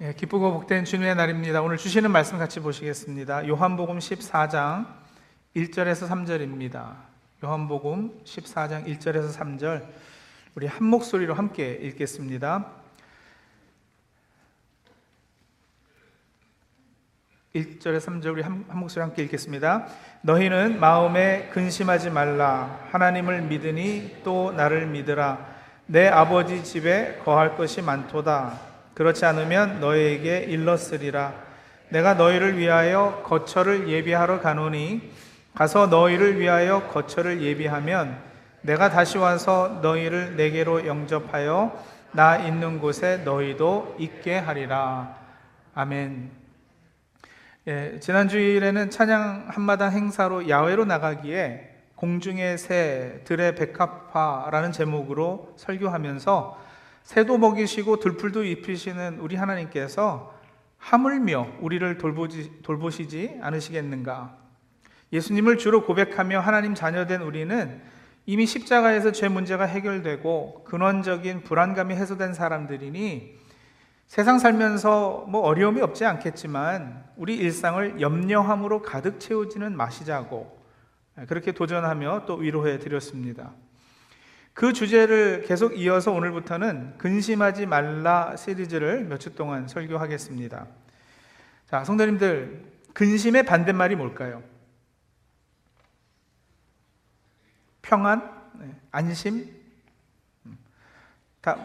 예, 기쁘고 복된 주님의 날입니다. 오늘 주시는 말씀 같이 보시겠습니다. 요한복음 14장 1절에서 3절입니다. 요한복음 14장 1절에서 3절 우리 한 목소리로 함께 읽겠습니다. 1절에 3절 우리 한, 한 목소리 함께 읽겠습니다. 너희는 마음에 근심하지 말라. 하나님을 믿으니 또 나를 믿으라. 내 아버지 집에 거할 것이 많도다. 그렇지 않으면 너희에게 일렀으리라. 내가 너희를 위하여 거처를 예비하러 가노니 가서 너희를 위하여 거처를 예비하면 내가 다시 와서 너희를 내게로 영접하여 나 있는 곳에 너희도 있게 하리라. 아멘. 예, 지난 주일에는 찬양 한마당 행사로 야외로 나가기에 공중의 새, 들의 백합화라는 제목으로 설교하면서 새도 먹이시고 들풀도 입히시는 우리 하나님께서 하물며 우리를 돌보지, 돌보시지 않으시겠는가? 예수님을 주로 고백하며 하나님 자녀된 우리는 이미 십자가에서 죄 문제가 해결되고 근원적인 불안감이 해소된 사람들이니 세상 살면서 뭐 어려움이 없지 않겠지만 우리 일상을 염려함으로 가득 채우지는 마시자고 그렇게 도전하며 또 위로해 드렸습니다. 그 주제를 계속 이어서 오늘부터는 근심하지 말라 시리즈를 몇 주 동안 설교하겠습니다. 자, 성도님들, 근심의 반대말이 뭘까요? 평안? 네, 안심? 음, 다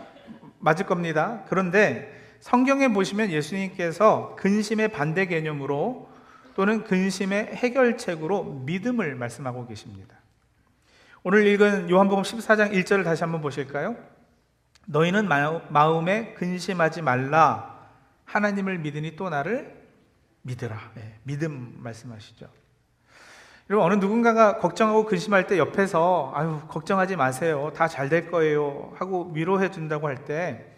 맞을 겁니다. 그런데 성경에 보시면 예수님께서 근심의 반대 개념으로 또는 근심의 해결책으로 믿음을 말씀하고 계십니다. 오늘 읽은 요한복음 14장 1절을 다시 한번 보실까요? 너희는 마음에 근심하지 말라. 하나님을 믿으니 또 나를 믿으라. 네, 믿음 말씀하시죠. 여러분 어느 누군가가 걱정하고 근심할 때 옆에서 아유 걱정하지 마세요. 다 잘 될 거예요. 하고 위로해 준다고 할 때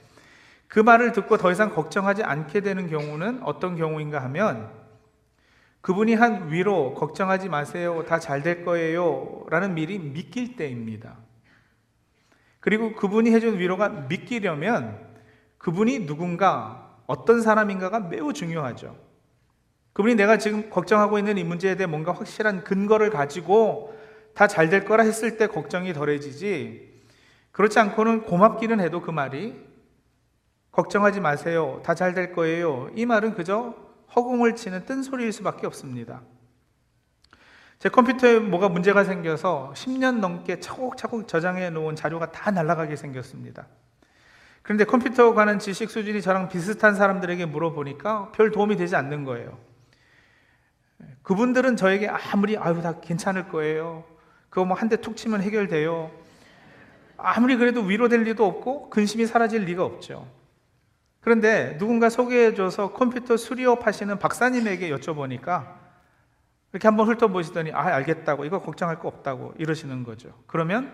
그 말을 듣고 더 이상 걱정하지 않게 되는 경우는 어떤 경우인가 하면 그분이 한 위로 걱정하지 마세요. 다 잘 될 거예요. 라는 미리 믿길 때입니다. 그리고 그분이 해준 위로가 믿기려면 그분이 누군가 어떤 사람인가가 매우 중요하죠. 그분이 내가 지금 걱정하고 있는 이 문제에 대해 뭔가 확실한 근거를 가지고 다 잘 될 거라 했을 때 걱정이 덜해지지. 그렇지 않고는 고맙기는 해도 그 말이 걱정하지 마세요. 다 잘 될 거예요. 이 말은 그저 허공을 치는 뜬소리일 수밖에 없습니다. 제 컴퓨터에 뭐가 문제가 생겨서 10년 넘게 차곡차곡 저장해 놓은 자료가 다 날아가게 생겼습니다. 그런데 컴퓨터 관한 지식 수준이 저랑 비슷한 사람들에게 물어보니까 별 도움이 되지 않는 거예요. 그분들은 저에게 아무리 아유 다 괜찮을 거예요. 그거 뭐 한 대 툭 치면 해결돼요. 아무리 그래도 위로될 리도 없고 근심이 사라질 리가 없죠. 그런데 누군가 소개해줘서 컴퓨터 수리업 하시는 박사님에게 여쭤보니까 이렇게 한번 훑어보시더니 아 알겠다고 이거 걱정할 거 없다고 이러시는 거죠. 그러면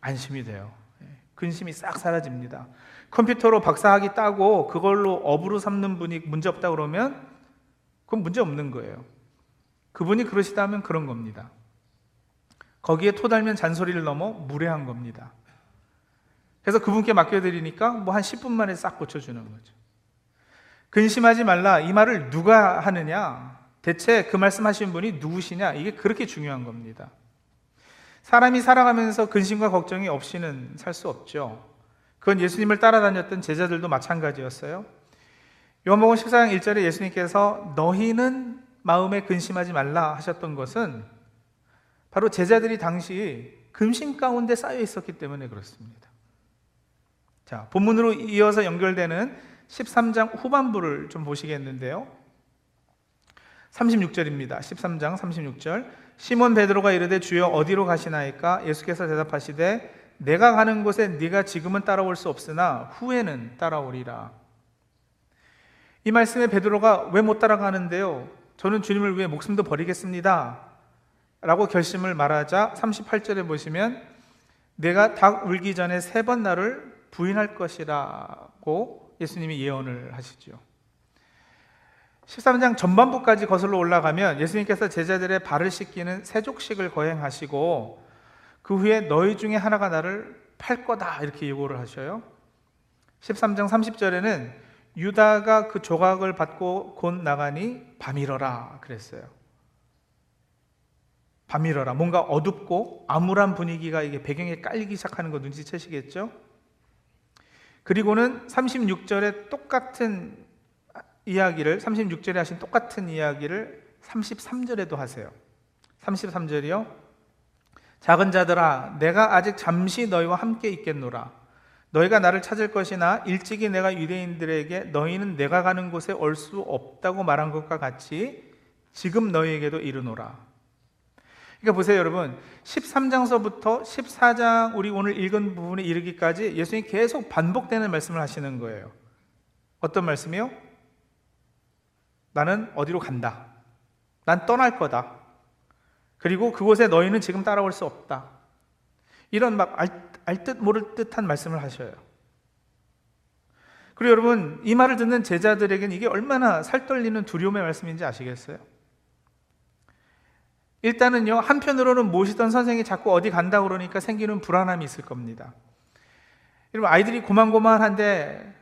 안심이 돼요. 예, 근심이 싹 사라집니다. 컴퓨터로 박사학위 따고 그걸로 업으로 삼는 분이 문제 없다 그러면 그건 문제 없는 거예요. 그분이 그러시다면 그런 겁니다. 거기에 토달면 잔소리를 넘어 무례한 겁니다. 그래서 그분께 맡겨드리니까 뭐 한 10분 만에 싹 고쳐주는 거죠. 근심하지 말라. 이 말을 누가 하느냐? 대체 그 말씀하신 분이 누구시냐? 이게 그렇게 중요한 겁니다. 사람이 살아가면서 근심과 걱정이 없이는 살 수 없죠. 그건 예수님을 따라다녔던 제자들도 마찬가지였어요. 요한복음 14장 1절에 예수님께서 너희는 마음에 근심하지 말라 하셨던 것은 바로 제자들이 당시 근심 가운데 쌓여 있었기 때문에 그렇습니다. 자, 본문으로 이어서 연결되는 13장 후반부를 좀 보시겠는데요. 36절입니다. 13장 36절. 시몬 베드로가 이르되 주여 어디로 가시나이까? 예수께서 대답하시되 내가 가는 곳에 네가 지금은 따라올 수 없으나 후에는 따라오리라. 이 말씀에 베드로가 왜 못 따라가는데요? 저는 주님을 위해 목숨도 버리겠습니다. 라고 결심을 말하자 38절에 보시면 내가 닭 울기 전에 세 번 나를 부인할 것이라고 예수님이 예언을 하시죠. 13장 전반부까지 거슬러 올라가면 예수님께서 제자들의 발을 씻기는 세족식을 거행하시고 그 후에 너희 중에 하나가 나를 팔 거다 이렇게 예고를 하셔요. 13장 30절에는 유다가 그 조각을 받고 곧 나가니 밤이러라 그랬어요. 밤이러라. 뭔가 어둡고 암울한 분위기가 이게 배경에 깔리기 시작하는 거 눈치채시겠죠? 그리고는 36절에 똑같은 이야기를 36절에 하신 똑같은 이야기를 33절에도 하세요. 33절이요. 작은 자들아 내가 아직 잠시 너희와 함께 있겠노라. 너희가 나를 찾을 것이나 일찍이 내가 유대인들에게 너희는 내가 가는 곳에 올 수 없다고 말한 것과 같이 지금 너희에게도 이르노라. 그러니까 보세요, 여러분. 13장서부터 14장 우리 오늘 읽은 부분에 이르기까지 예수님이 계속 반복되는 말씀을 하시는 거예요. 어떤 말씀이요? 나는 어디로 간다. 난 떠날 거다. 그리고 그곳에 너희는 지금 따라올 수 없다. 이런 막 알듯 모를 듯한 말씀을 하셔요. 그리고 여러분, 이 말을 듣는 제자들에게는 이게 얼마나 살떨리는 두려움의 말씀인지 아시겠어요? 일단은요, 한편으로는 모시던 선생이 자꾸 어디 간다 그러니까 생기는 불안함이 있을 겁니다. 여러분, 아이들이 고만고만한데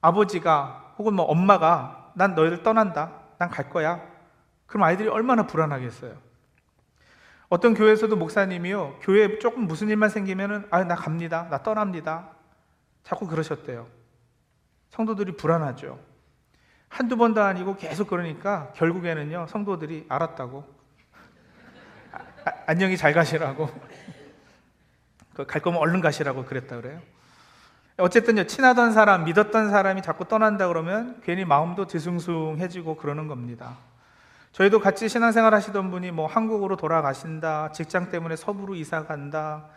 아버지가 혹은 뭐 엄마가 난 너희를 떠난다. 난 갈 거야. 그럼 아이들이 얼마나 불안하겠어요. 어떤 교회에서도 목사님이요, 교회에 조금 무슨 일만 생기면은, 아, 나 갑니다. 나 떠납니다. 자꾸 그러셨대요. 성도들이 불안하죠. 한두 번도 아니고 계속 그러니까 결국에는요, 성도들이 알았다고. 아, 안녕히 잘 가시라고. 그갈 거면 얼른 가시라고 그랬다 그래요. 어쨌든요, 친하던 사람, 믿었던 사람이 자꾸 떠난다 그러면 괜히 마음도 뒤숭숭해지고 그러는 겁니다. 저희도 같이 신앙생활 하시던 분이 뭐 한국으로 돌아가신다, 직장 때문에 서부로 이사 간다,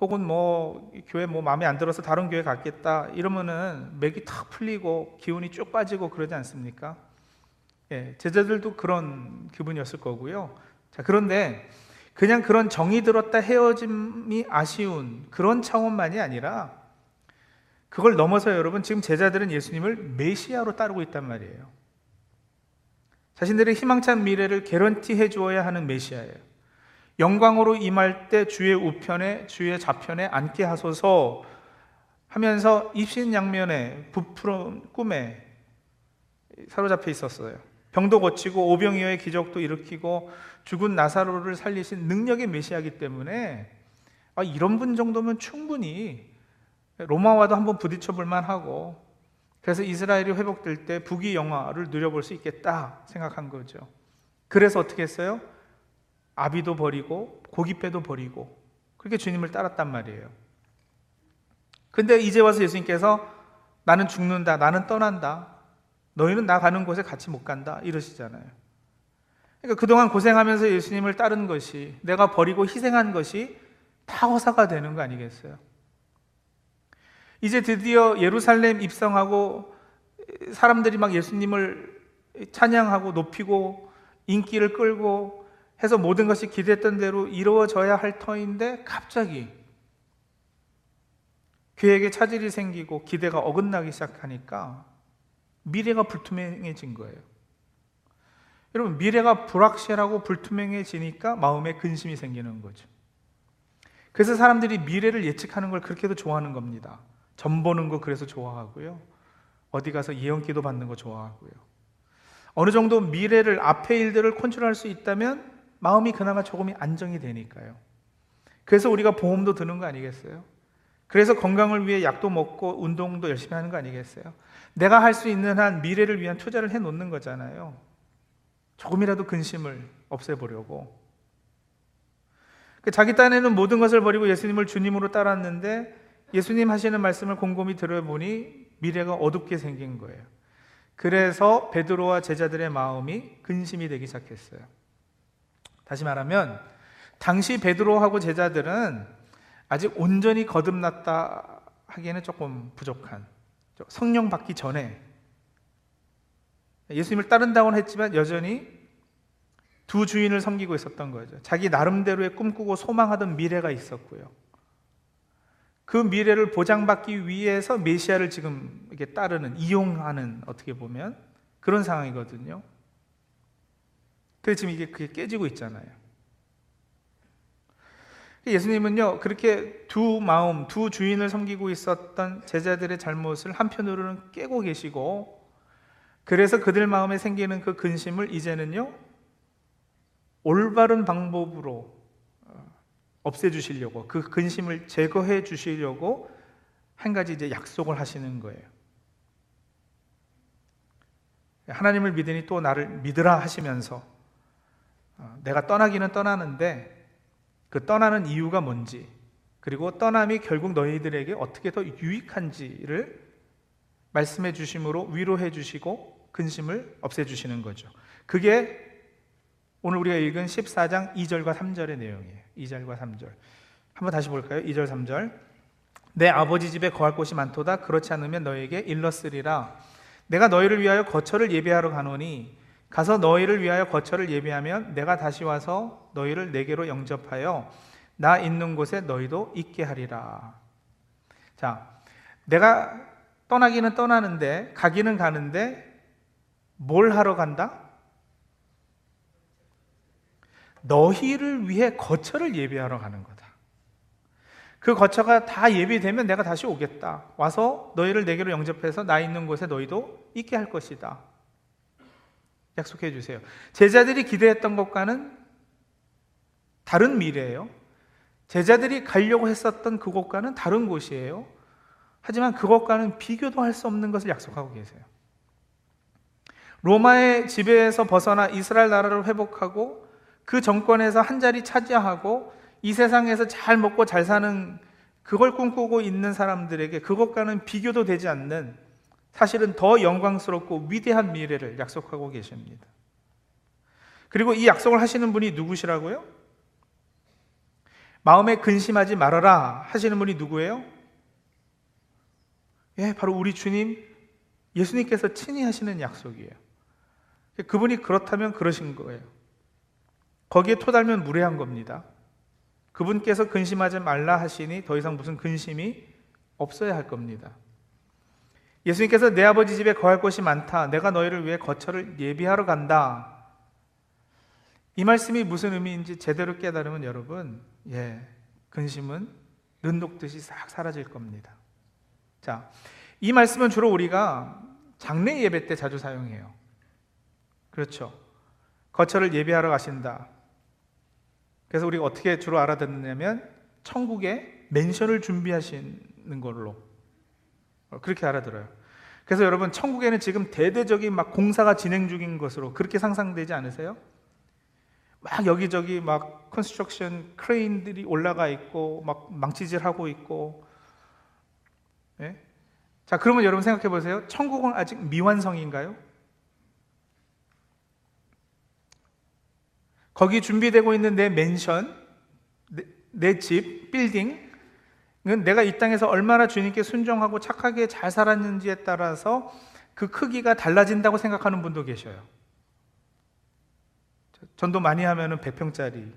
혹은 뭐 교회 뭐 마음에 안 들어서 다른 교회 갔겠다 이러면은 맥이 탁 풀리고 기운이 쭉 빠지고 그러지 않습니까? 예, 제자들도 그런 기분이었을 거고요. 자, 그런데 그냥 그런 정이 들었다 헤어짐이 아쉬운 그런 차원만이 아니라 그걸 넘어서 여러분 지금 제자들은 예수님을 메시아로 따르고 있단 말이에요. 자신들의 희망찬 미래를 개런티 해 주어야 하는 메시아예요. 영광으로 임할 때 주의 우편에 주의 좌편에 앉게 하소서 하면서 입신양면에 부풀은 꿈에 사로잡혀 있었어요. 병도 고치고 오병이어의 기적도 일으키고 죽은 나사로를 살리신 능력의 메시아이기 때문에 아, 이런 분 정도면 충분히 로마와도 한번 부딪혀 볼 만하고 그래서 이스라엘이 회복될 때 북위 영화를 누려볼 수 있겠다 생각한 거죠. 그래서 어떻게 했어요? 아비도 버리고 고깃배도 버리고 그렇게 주님을 따랐단 말이에요. 근데 이제 와서 예수님께서 나는 죽는다, 나는 떠난다, 너희는 나 가는 곳에 같이 못 간다 이러시잖아요. 그러니까 그동안 고생하면서 예수님을 따른 것이 내가 버리고 희생한 것이 다 허사가 되는 거 아니겠어요? 이제 드디어 예루살렘 입성하고 사람들이 막 예수님을 찬양하고 높이고 인기를 끌고 해서 모든 것이 기대했던 대로 이루어져야 할 터인데 갑자기 그에게 차질이 생기고 기대가 어긋나기 시작하니까 미래가 불투명해진 거예요. 여러분, 미래가 불확실하고 불투명해지니까 마음에 근심이 생기는 거죠. 그래서 사람들이 미래를 예측하는 걸 그렇게도 좋아하는 겁니다. 점 보는 거 그래서 좋아하고요. 어디 가서 예언 기도 받는 거 좋아하고요. 어느 정도 미래를 앞의 일들을 컨트롤할 수 있다면 마음이 그나마 조금이 안정이 되니까요. 그래서 우리가 보험도 드는 거 아니겠어요? 그래서 건강을 위해 약도 먹고 운동도 열심히 하는 거 아니겠어요? 내가 할 수 있는 한 미래를 위한 투자를 해 놓는 거잖아요. 조금이라도 근심을 없애보려고. 그 자기 딴에는 모든 것을 버리고 예수님을 주님으로 따랐는데 예수님 하시는 말씀을 곰곰이 들어보니 미래가 어둡게 생긴 거예요. 그래서 베드로와 제자들의 마음이 근심이 되기 시작했어요. 다시 말하면 당시 베드로하고 제자들은 아직 온전히 거듭났다 하기에는 조금 부족한 성령 받기 전에 예수님을 따른다고는 했지만 여전히 두 주인을 섬기고 있었던 거죠. 자기 나름대로의 꿈꾸고 소망하던 미래가 있었고요. 그 미래를 보장받기 위해서 메시아를 지금 이렇게 따르는 이용하는 어떻게 보면 그런 상황이거든요. 그래서 지금 이게 그게 깨지고 있잖아요. 예수님은요, 그렇게 두 마음, 두 주인을 섬기고 있었던 제자들의 잘못을 한편으로는 깨고 계시고, 그래서 그들 마음에 생기는 그 근심을 이제는요, 올바른 방법으로 어, 없애주시려고, 그 근심을 제거해 주시려고 한 가지 이제 약속을 하시는 거예요. 하나님을 믿으니 또 나를 믿으라 하시면서 어, 내가 떠나기는 떠나는데 그 떠나는 이유가 뭔지 그리고 떠남이 결국 너희들에게 어떻게 더 유익한지를 말씀해 주심으로 위로해 주시고 근심을 없애 주시는 거죠. 그게 오늘 우리가 읽은 14장 2절과 3절의 내용이에요. 2절과 3절. 한번 다시 볼까요? 2절 3절. 내 아버지 집에 거할 곳이 많도다 그렇지 않으면 너에게 일렀으리라. 내가 너희를 위하여 거처를 예비하러 가노니 가서 너희를 위하여 거처를 예비하면 내가 다시 와서 너희를 내게로 영접하여 나 있는 곳에 너희도 있게 하리라. 자, 내가 떠나기는 떠나는데 가기는 가는데 뭘 하러 간다? 너희를 위해 거처를 예비하러 가는 거다. 그 거처가 다 예비되면 내가 다시 오겠다. 와서 너희를 내게로 영접해서 나 있는 곳에 너희도 있게 할 것이다. 약속해 주세요. 제자들이 기대했던 것과는 다른 미래예요. 제자들이 가려고 했었던 그곳과는 다른 곳이에요. 하지만 그것과는 비교도 할 수 없는 것을 약속하고 계세요. 로마의 지배에서 벗어나 이스라엘 나라를 회복하고 그 정권에서 한 자리 차지하고 이 세상에서 잘 먹고 잘 사는 그걸 꿈꾸고 있는 사람들에게 그것과는 비교도 되지 않는 사실은 더 영광스럽고 위대한 미래를 약속하고 계십니다. 그리고 이 약속을 하시는 분이 누구시라고요? 마음에 근심하지 말아라 하시는 분이 누구예요? 예, 바로 우리 주님 예수님께서 친히 하시는 약속이에요. 그분이 그렇다면 그러신 거예요. 거기에 토달면 무례한 겁니다. 그분께서 근심하지 말라 하시니 더 이상 무슨 근심이 없어야 할 겁니다. 예수님께서 내 아버지 집에 거할 곳이 많다. 내가 너희를 위해 거처를 예비하러 간다. 이 말씀이 무슨 의미인지 제대로 깨달으면 여러분, 예, 근심은 눈독듯이 싹 사라질 겁니다. 자, 이 말씀은 주로 우리가 장례 예배 때 자주 사용해요. 그렇죠. 거처를 예비하러 가신다. 그래서 우리가 어떻게 주로 알아듣느냐면 천국에 맨션을 준비하시는 걸로 그렇게 알아들어요. 그래서 여러분 천국에는 지금 대대적인 막 공사가 진행 중인 것으로 그렇게 상상되지 않으세요? 막 여기저기 막 construction 크레인들이 올라가 있고 막 망치질하고 있고 예? 자 그러면 여러분 생각해 보세요. 천국은 아직 미완성인가요? 거기 준비되고 있는 내 맨션, 내 집, 빌딩, 내가 이 땅에서 얼마나 주님께 순종하고 착하게 잘 살았는지에 따라서 그 크기가 달라진다고 생각하는 분도 계셔요. 전도 많이 하면은 100평짜리,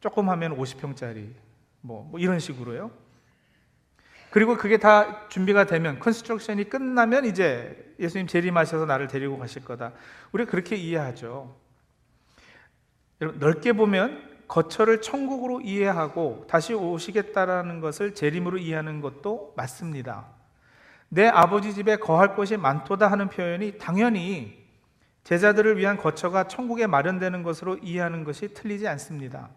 조금 하면 50평짜리, 뭐, 뭐 이런 식으로요. 그리고 그게 다 준비가 되면, construction이 끝나면 이제 예수님 재림하셔서 나를 데리고 가실 거다. 우리가 그렇게 이해하죠. 여러분, 넓게 보면 거처를 천국으로 이해하고 다시 오시겠다라는 것을 재림으로 이해하는 것도 맞습니다. 내 아버지 집에 거할 곳이 많도다 하는 표현이 당연히 제자들을 위한 거처가 천국에 마련되는 것으로 이해하는 것이 틀리지 않습니다.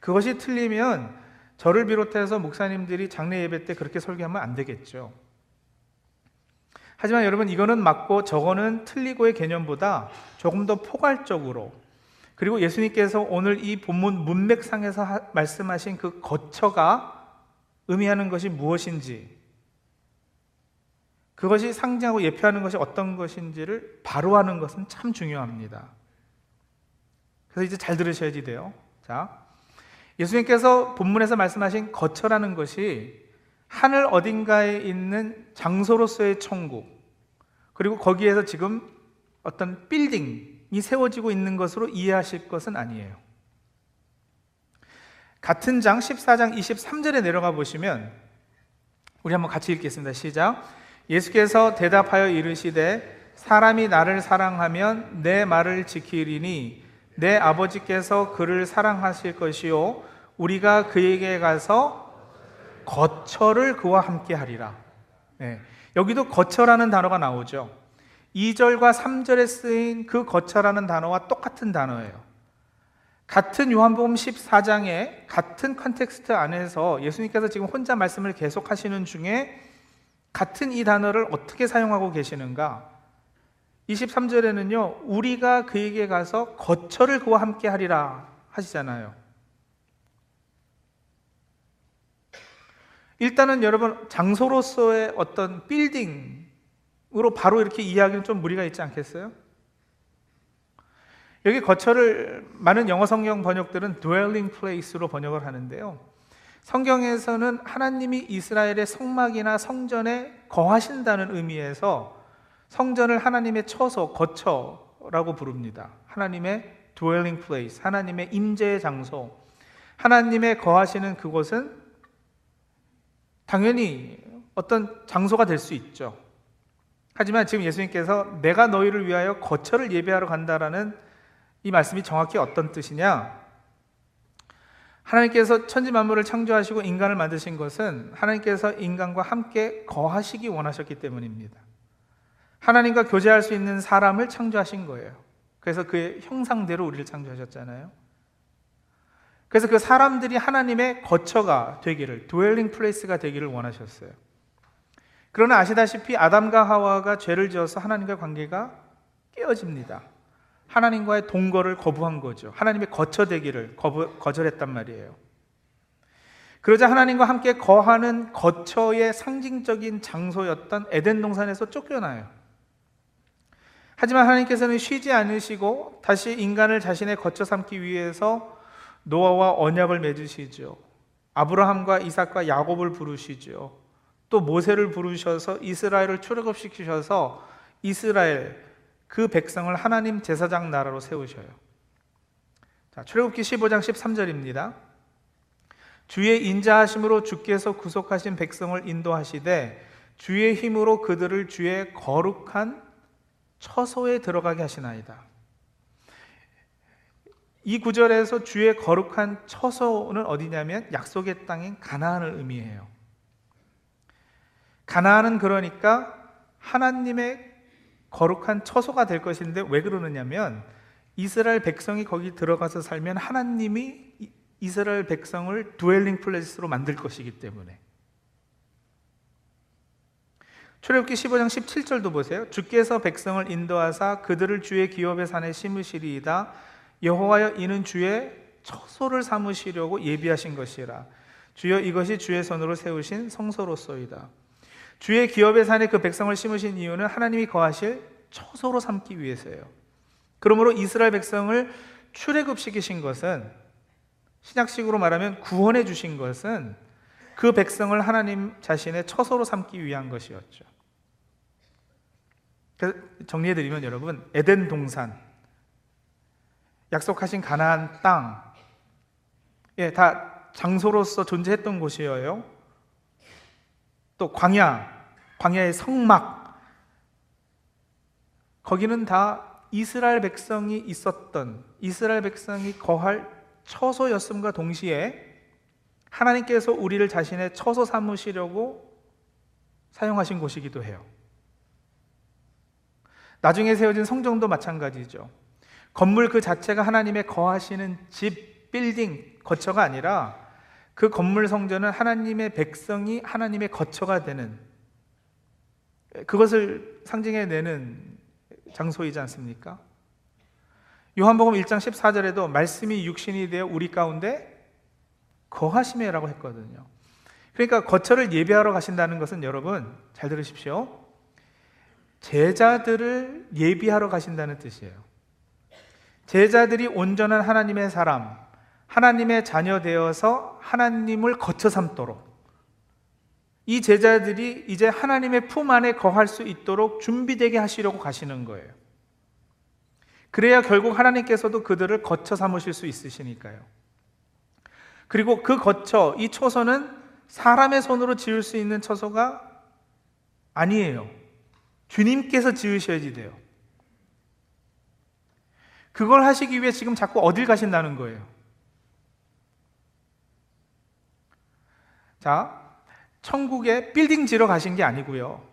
그것이 틀리면 저를 비롯해서 목사님들이 장례 예배 때 그렇게 설교하면 안 되겠죠. 하지만 여러분 이거는 맞고 저거는 틀리고의 개념보다 조금 더 포괄적으로 그리고 예수님께서 오늘 이 본문 문맥상에서 하, 말씀하신 그 거처가 의미하는 것이 무엇인지 그것이 상징하고 예표하는 것이 어떤 것인지를 바로 하는 것은 참 중요합니다. 그래서 이제 잘 들으셔야지 돼요. 자, 예수님께서 본문에서 말씀하신 거처라는 것이 하늘 어딘가에 있는 장소로서의 천국, 그리고 거기에서 지금 어떤 빌딩, 이 세워지고 있는 것으로 이해하실 것은 아니에요. 같은 장 14장 23절에 내려가 보시면 우리 한번 같이 읽겠습니다. 시작. 예수께서 대답하여 이르시되 사람이 나를 사랑하면 내 말을 지키리니 내 아버지께서 그를 사랑하실 것이요 우리가 그에게 가서 거처를 그와 함께 하리라. 네. 여기도 거처라는 단어가 나오죠. 2절과 3절에 쓰인 그 거처라는 단어와 똑같은 단어예요. 같은 요한복음 14장에 같은 context 안에서 예수님께서 지금 혼자 말씀을 계속 하시는 중에 같은 이 단어를 어떻게 사용하고 계시는가? 23절에는요, 우리가 그에게 가서 거처를 그와 함께 하리라 하시잖아요. 일단은 여러분, 장소로서의 어떤 빌딩 으로 바로 이렇게 이야기는 좀 무리가 있지 않겠어요? 여기 거처를 많은 영어 성경 번역들은 dwelling place로 번역을 하는데요. 성경에서는 하나님이 이스라엘의 성막이나 성전에 거하신다는 의미에서 성전을 하나님의 처소, 거처라고 부릅니다. 하나님의 dwelling place, 하나님의 임재의 장소. 하나님의 거하시는 그곳은 당연히 어떤 장소가 될 수 있죠. 하지만 지금 예수님께서 내가 너희를 위하여 거처를 예배하러 간다라는 이 말씀이 정확히 어떤 뜻이냐? 하나님께서 천지 만물을 창조하시고 인간을 만드신 것은 하나님께서 인간과 함께 거하시기 원하셨기 때문입니다. 하나님과 교제할 수 있는 사람을 창조하신 거예요. 그래서 그의 형상대로 우리를 창조하셨잖아요. 그래서 그 사람들이 하나님의 거처가 되기를, dwelling place가 되기를 원하셨어요. 그러나 아시다시피 아담과 하와가 죄를 지어서 하나님과 관계가 깨어집니다. 하나님과의 동거를 거부한 거죠. 하나님의 거처 되기를 거부, 거절했단 말이에요. 그러자 하나님과 함께 거하는 거처의 상징적인 장소였던 에덴 동산에서 쫓겨나요. 하지만 하나님께서는 쉬지 않으시고 다시 인간을 자신의 거처 삼기 위해서 노아와 언약을 맺으시죠. 아브라함과 이삭과 야곱을 부르시죠. 또 모세를 부르셔서 이스라엘을 출애굽시키셔서 이스라엘 그 백성을 하나님 제사장 나라로 세우셔요. 자, 출애굽기 15장 13절입니다. 주의 인자하심으로 주께서 구속하신 백성을 인도하시되 주의 힘으로 그들을 주의 거룩한 처소에 들어가게 하시나이다. 이 구절에서 주의 거룩한 처소는 어디냐면 약속의 땅인 가나안을 의미해요. 가나안은 그러니까 하나님의 거룩한 처소가 될 것인데 왜 그러느냐면 이스라엘 백성이 거기 들어가서 살면 하나님이 이스라엘 백성을 dwelling place로 만들 것이기 때문에 출애굽기 15장 17절도 보세요. 주께서 백성을 인도하사 그들을 주의 기업의 산에 심으시리이다. 여호와여 이는 주의 처소를 삼으시려고 예비하신 것이라. 주여 이것이 주의 손으로 세우신 성소로소이다. 주의 기업의 산에 그 백성을 심으신 이유는 하나님이 거하실 처소로 삼기 위해서예요. 그러므로 이스라엘 백성을 출애굽시키신 것은 신약식으로 말하면 구원해 주신 것은 그 백성을 하나님 자신의 처소로 삼기 위한 것이었죠. 정리해 드리면 여러분 에덴 동산 약속하신 가나안 땅, 예, 다 장소로서 존재했던 곳이에요. 또 광야, 광야의 성막, 거기는 다 이스라엘 백성이 있었던 이스라엘 백성이 거할 처소였음과 동시에 하나님께서 우리를 자신의 처소 삼으시려고 사용하신 곳이기도 해요. 나중에 세워진 성정도 마찬가지죠. 건물 그 자체가 하나님의 거하시는 집, 빌딩, 거처가 아니라 그 건물 성전은 하나님의 백성이 하나님의 거처가 되는 그것을 상징해 내는 장소이지 않습니까? 요한복음 1장 14절에도 말씀이 육신이 되어 우리 가운데 거하심이라고 했거든요. 그러니까 거처를 예배하러 가신다는 것은 여러분 잘 들으십시오. 제자들을 예비하러 가신다는 뜻이에요. 제자들이 온전한 하나님의 사람, 하나님의 자녀 되어서 하나님을 거쳐 삼도록 이 제자들이 이제 하나님의 품 안에 거할 수 있도록 준비되게 하시려고 가시는 거예요. 그래야 결국 하나님께서도 그들을 거쳐 삼으실 수 있으시니까요. 그리고 그 거처, 이 초소는 사람의 손으로 지을 수 있는 처소가 아니에요. 주님께서 지으셔야지 돼요. 그걸 하시기 위해 지금 자꾸 어딜 가신다는 거예요. 자, 천국에 빌딩 지러 가신 게 아니고요.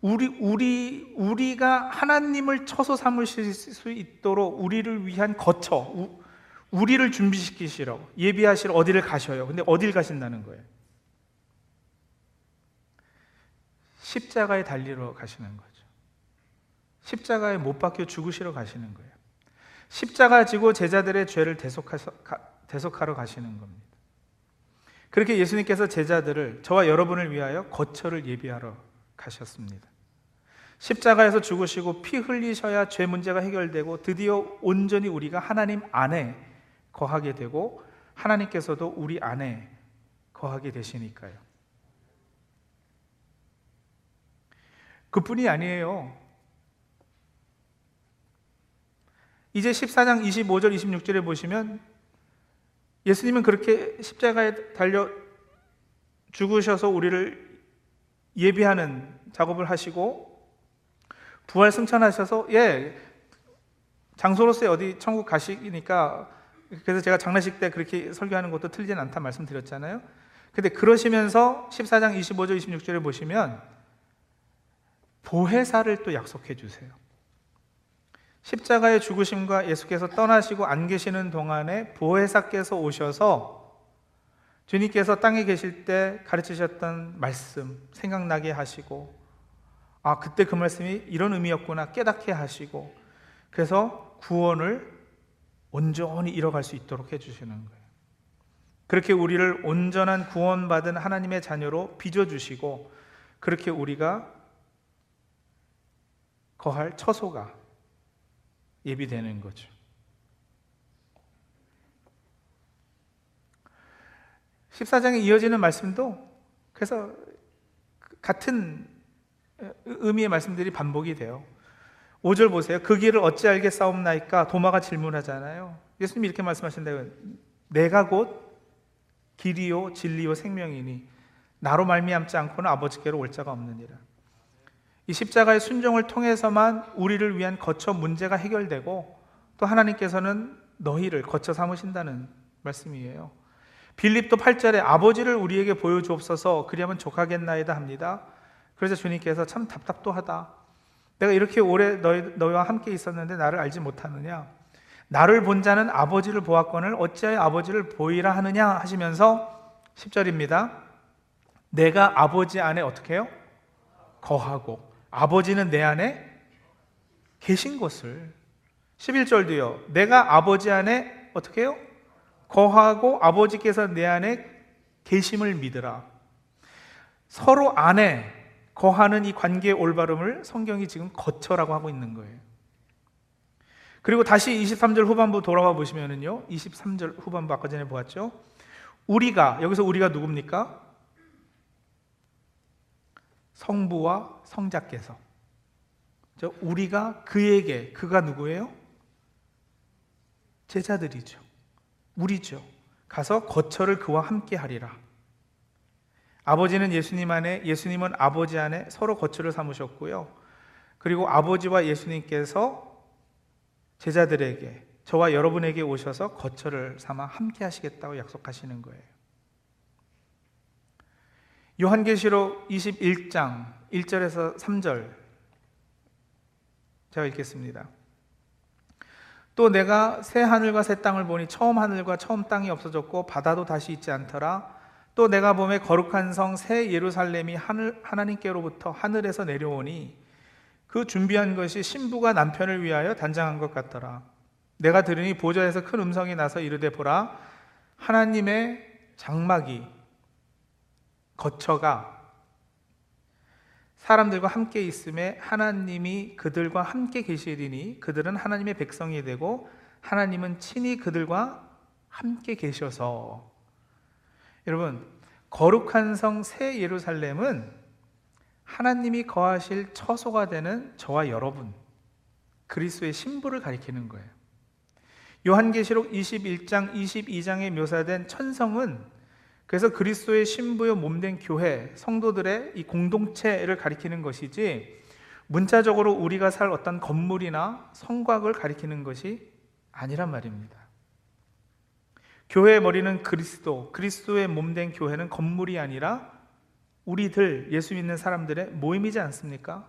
우리 우리 우리가 하나님을 처소 삼으실 수 있도록 우리를 위한 거처, 우, 우리를 준비시키시러 예비하시러 어디를 가셔요. 근데 어딜 가신다는 거예요? 십자가에 달리러 가시는 거죠. 십자가에 못 박혀 죽으시러 가시는 거예요. 십자가 지고 제자들의 죄를 대속하러 가시는 겁니다. 그렇게 예수님께서 제자들을 저와 여러분을 위하여 거처를 예비하러 가셨습니다. 십자가에서 죽으시고 피 흘리셔야 죄 문제가 해결되고 드디어 온전히 우리가 하나님 안에 거하게 되고 하나님께서도 우리 안에 거하게 되시니까요. 그뿐이 아니에요. 이제 14장 25절 26절에 보시면 예수님은 그렇게 십자가에 달려 죽으셔서 우리를 예비하는 작업을 하시고 부활 승천하셔서 예 장소로서 어디 천국 가시니까 그래서 제가 장례식 때 그렇게 설교하는 것도 틀리진 않다 말씀드렸잖아요. 근데 그러시면서 14장 25절 26절에 보시면 보혜사를 또 약속해 주세요. 십자가의 죽으심과 예수께서 떠나시고 안 계시는 동안에 보혜사께서 오셔서 주님께서 땅에 계실 때 가르치셨던 말씀 생각나게 하시고 아 그때 그 말씀이 이런 의미였구나 깨닫게 하시고 그래서 구원을 온전히 이뤄갈 수 있도록 해주시는 거예요. 그렇게 우리를 온전한 구원받은 하나님의 자녀로 빚어주시고 그렇게 우리가 거할 처소가 예비되는 거죠. 14장에 이어지는 말씀도 그래서 같은 의미의 말씀들이 반복이 돼요. 5절 보세요. 그 길을 어찌 알게 싸움나이까? 도마가 질문하잖아요. 예수님이 이렇게 말씀하신다고요. 내가 곧 길이요 진리요 생명이니 나로 말미암지 않고는 아버지께로 올 자가 없느니라. 이 십자가의 순종을 통해서만 우리를 위한 거처 문제가 해결되고 또 하나님께서는 너희를 거처 삼으신다는 말씀이에요. 빌립도 8절에 아버지를 우리에게 보여주옵소서 그리하면 족하겠나이다 합니다. 그래서 주님께서 참 답답도 하다. 내가 이렇게 오래 너희, 너희와 함께 있었는데 나를 알지 못하느냐? 나를 본 자는 아버지를 보았거늘 어찌하여 아버지를 보이라 하느냐 하시면서 10절입니다. 내가 아버지 안에 어떻게 해요? 거하고 아버지는 내 안에 계신 것을 11절도요. 내가 아버지 안에 어떻게 해요? 거하고 아버지께서 내 안에 계심을 믿으라. 서로 안에 거하는 이 관계의 올바름을 성경이 지금 거처라고 하고 있는 거예요. 그리고 다시 23절 후반부 돌아가 보시면은요. 23절 후반부 아까 전에 보았죠? 우리가 여기서 우리가 누굽니까? 성부와 성자께서 우리가 그에게 그가 누구예요? 제자들이죠. 우리죠. 가서 거처를 그와 함께 하리라. 아버지는 예수님 안에, 예수님은 아버지 안에 서로 거처를 삼으셨고요. 그리고 아버지와 예수님께서 제자들에게, 저와 여러분에게 오셔서 거처를 삼아 함께 하시겠다고 약속하시는 거예요. 요한계시록 21장 1절에서 3절 제가 읽겠습니다. 또 내가 새 하늘과 새 땅을 보니 처음 하늘과 처음 땅이 없어졌고 바다도 다시 있지 않더라. 또 내가 봄에 거룩한 성 새 예루살렘이 하늘 하나님께로부터 하늘에서 내려오니 그 준비한 것이 신부가 남편을 위하여 단장한 것 같더라. 내가 들으니 보좌에서 큰 음성이 나서 이르되 보라 하나님의 장막이 거처가 사람들과 함께 있음에 하나님이 그들과 함께 계시리니 그들은 하나님의 백성이 되고 하나님은 친히 그들과 함께 계셔서 여러분 거룩한 성 새 예루살렘은 하나님이 거하실 처소가 되는 저와 여러분 그리스도의 신부를 가리키는 거예요. 요한계시록 21장 22장에 묘사된 천성은 그래서 그리스도의 신부요 몸된 교회, 성도들의 이 공동체를 가리키는 것이지 문자적으로 우리가 살 어떤 건물이나 성곽을 가리키는 것이 아니란 말입니다. 교회의 머리는 그리스도, 그리스도의 몸된 교회는 건물이 아니라 우리들 예수 믿는 사람들의 모임이지 않습니까?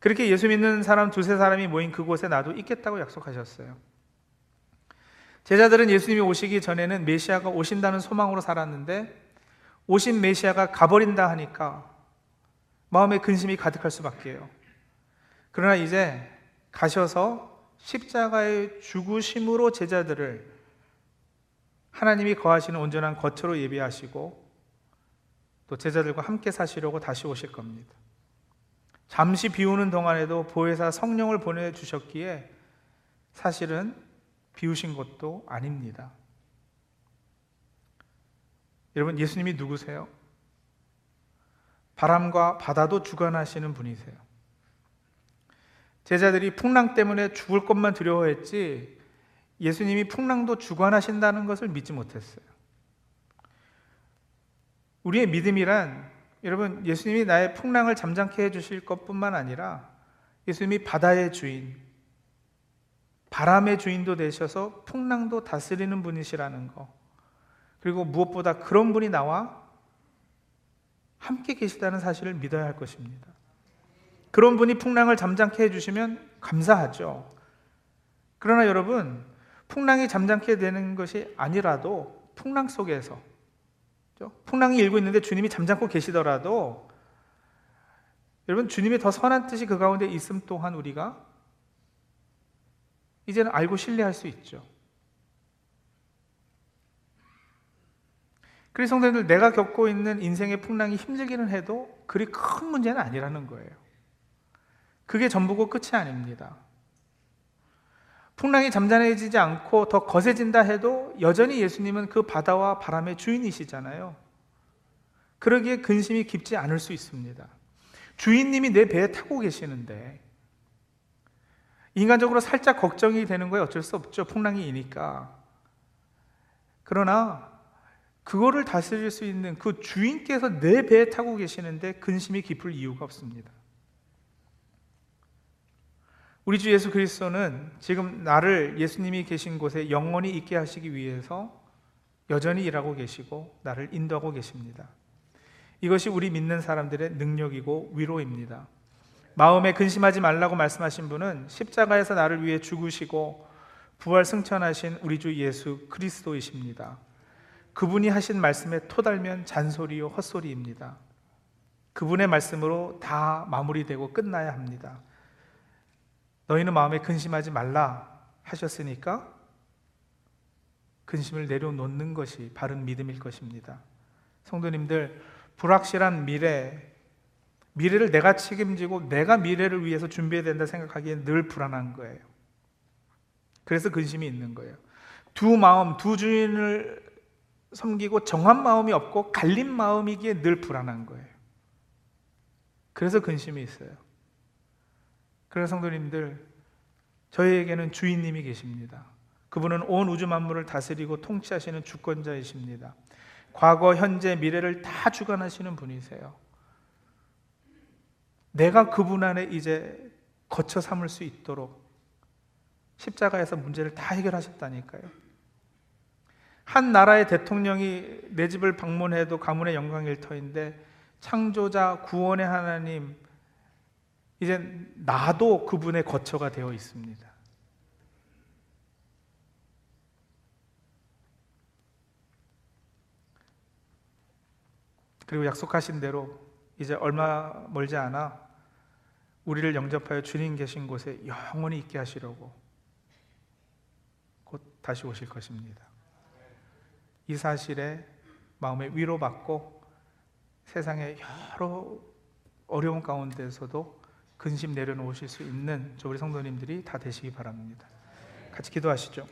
그렇게 예수 믿는 사람 두세 사람이 모인 그곳에 나도 있겠다고 약속하셨어요. 제자들은 예수님이 오시기 전에는 메시아가 오신다는 소망으로 살았는데 오신 메시아가 가버린다 하니까 마음에 근심이 가득할 수밖에요. 그러나 이제 가셔서 십자가의 죽으심으로 제자들을 하나님이 거하시는 온전한 거처로 예비하시고 또 제자들과 함께 사시려고 다시 오실 겁니다. 잠시 비우는 동안에도 보혜사 성령을 보내주셨기에 사실은 비우신 것도 아닙니다. 여러분, 예수님이 누구세요? 바람과 바다도 주관하시는 분이세요. 제자들이 풍랑 때문에 죽을 것만 두려워했지 예수님이 풍랑도 주관하신다는 것을 믿지 못했어요. 우리의 믿음이란 여러분 예수님이 나의 풍랑을 잠잠케 해 주실 것뿐만 아니라 예수님이 바다의 주인, 바람의 주인도 되셔서 풍랑도 다스리는 분이시라는 거. 그리고 무엇보다 그런 분이 나와 함께 계시다는 사실을 믿어야 할 것입니다. 그런 분이 풍랑을 잠잠케 해주시면 감사하죠. 그러나 여러분, 풍랑이 잠잠게 되는 것이 아니라도 풍랑 속에서 풍랑이 일고 있는데 주님이 잠잠고 계시더라도 여러분 주님의 더 선한 뜻이 그 가운데 있음 또한 우리가 이제는 알고 신뢰할 수 있죠. 그래서 성도님들 내가 겪고 있는 인생의 풍랑이 힘들기는 해도 그리 큰 문제는 아니라는 거예요. 그게 전부고 끝이 아닙니다. 풍랑이 잠잠해지지 않고 더 거세진다 해도 여전히 예수님은 그 바다와 바람의 주인이시잖아요. 그러기에 근심이 깊지 않을 수 있습니다. 주인님이 내 배에 타고 계시는데 인간적으로 살짝 걱정이 되는 거에 어쩔 수 없죠. 풍랑이 이니까. 그러나 그거를 다스릴 수 있는 그 주인께서 내 배에 타고 계시는데 근심이 깊을 이유가 없습니다. 우리 주 예수 그리스도는 지금 나를 예수님이 계신 곳에 영원히 있게 하시기 위해서 여전히 일하고 계시고 나를 인도하고 계십니다. 이것이 우리 믿는 사람들의 능력이고 위로입니다. 마음에 근심하지 말라고 말씀하신 분은 십자가에서 나를 위해 죽으시고 부활 승천하신 우리 주 예수 그리스도이십니다. 그분이 하신 말씀에 토달면 잔소리요 헛소리입니다. 그분의 말씀으로 다 마무리되고 끝나야 합니다. 너희는 마음에 근심하지 말라 하셨으니까 근심을 내려놓는 것이 바른 믿음일 것입니다. 성도님들, 불확실한 미래, 미래를 내가 책임지고 내가 미래를 위해서 준비해야 된다 생각하기엔 늘 불안한 거예요. 그래서 근심이 있는 거예요. 두 마음, 두 주인을 섬기고 정한 마음이 없고 갈린 마음이기에 늘 불안한 거예요. 그래서 근심이 있어요. 그래서 성도님들, 저희에게는 주인님이 계십니다. 그분은 온 우주 만물을 다스리고 통치하시는 주권자이십니다. 과거, 현재, 미래를 다 주관하시는 분이세요. 내가 그분 안에 이제 거쳐 삼을 수 있도록 십자가에서 문제를 다 해결하셨다니까요. 한 나라의 대통령이 내 집을 방문해도 가문의 영광 일 터인데 창조자 구원의 하나님 이제 나도 그분의 거처가 되어 있습니다. 그리고 약속하신 대로 이제 얼마 멀지 않아 우리를 영접하여 주님 계신 곳에 영원히 있게 하시려고 곧 다시 오실 것입니다. 이 사실에 마음에 위로받고 세상의 여러 어려운 가운데서도 근심 내려놓으실 수 있는 저 우리 성도님들이 다 되시기 바랍니다. 같이 기도하시죠.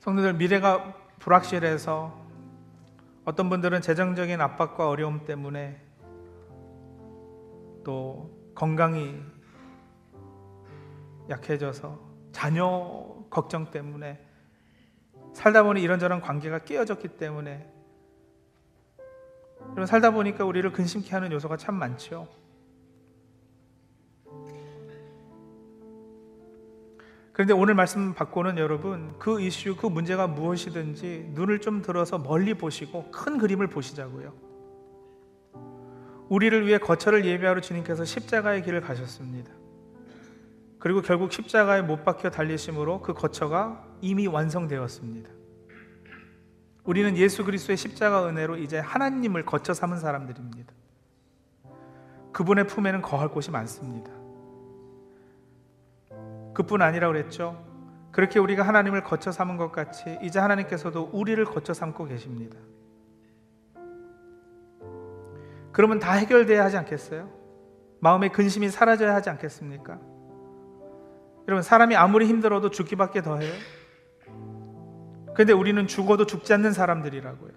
성도들 미래가 불확실해서 어떤 분들은 재정적인 압박과 어려움 때문에 또 건강이 약해져서 자녀 걱정 때문에 살다 보니 이런저런 관계가 깨어졌기 때문에 여러분 살다 보니까 우리를 근심케 하는 요소가 참 많죠. 그런데 오늘 말씀 받고는 여러분 그 이슈 그 문제가 무엇이든지 눈을 좀 들어서 멀리 보시고 큰 그림을 보시자고요. 우리를 위해 거처를 예비하러 주님께서 십자가의 길을 가셨습니다. 그리고 결국 십자가에 못 박혀 달리심으로 그 거처가 이미 완성되었습니다. 우리는 예수 그리스도의 십자가 은혜로 이제 하나님을 거쳐 삼은 사람들입니다. 그분의 품에는 거할 곳이 많습니다. 그뿐 아니라 그랬죠. 그렇게 우리가 하나님을 거쳐 삼은 것 같이 이제 하나님께서도 우리를 거쳐 삼고 계십니다. 그러면 다 해결돼야 하지 않겠어요? 마음의 근심이 사라져야 하지 않겠습니까? 여러분 사람이 아무리 힘들어도 죽기밖에 더 해요. 근데 우리는 죽어도 죽지 않는 사람들이라고요.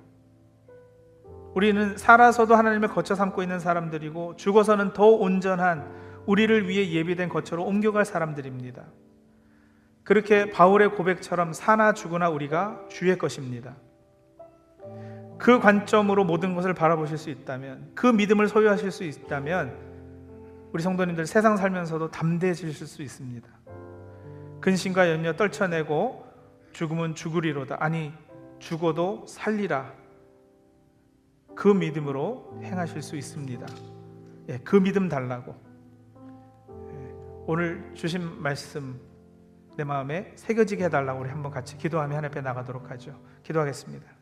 우리는 살아서도 하나님을 거쳐 삼고 있는 사람들이고 죽어서는 더 온전한 우리를 위해 예비된 거처로 옮겨갈 사람들입니다. 그렇게 바울의 고백처럼 사나 죽으나 우리가 주의 것입니다. 그 관점으로 모든 것을 바라보실 수 있다면, 그 믿음을 소유하실 수 있다면, 우리 성도님들 세상 살면서도 담대해지실 수 있습니다. 근심과 염려 떨쳐내고 죽음은 죽으리로다. 아니, 죽어도 살리라. 그 믿음으로 행하실 수 있습니다. 예, 그 믿음 달라고. 예, 오늘 주신 말씀 내 마음에 새겨지게 해달라고 우리 한번 같이 기도하며 하나님 앞에 나가도록 하죠. 기도하겠습니다.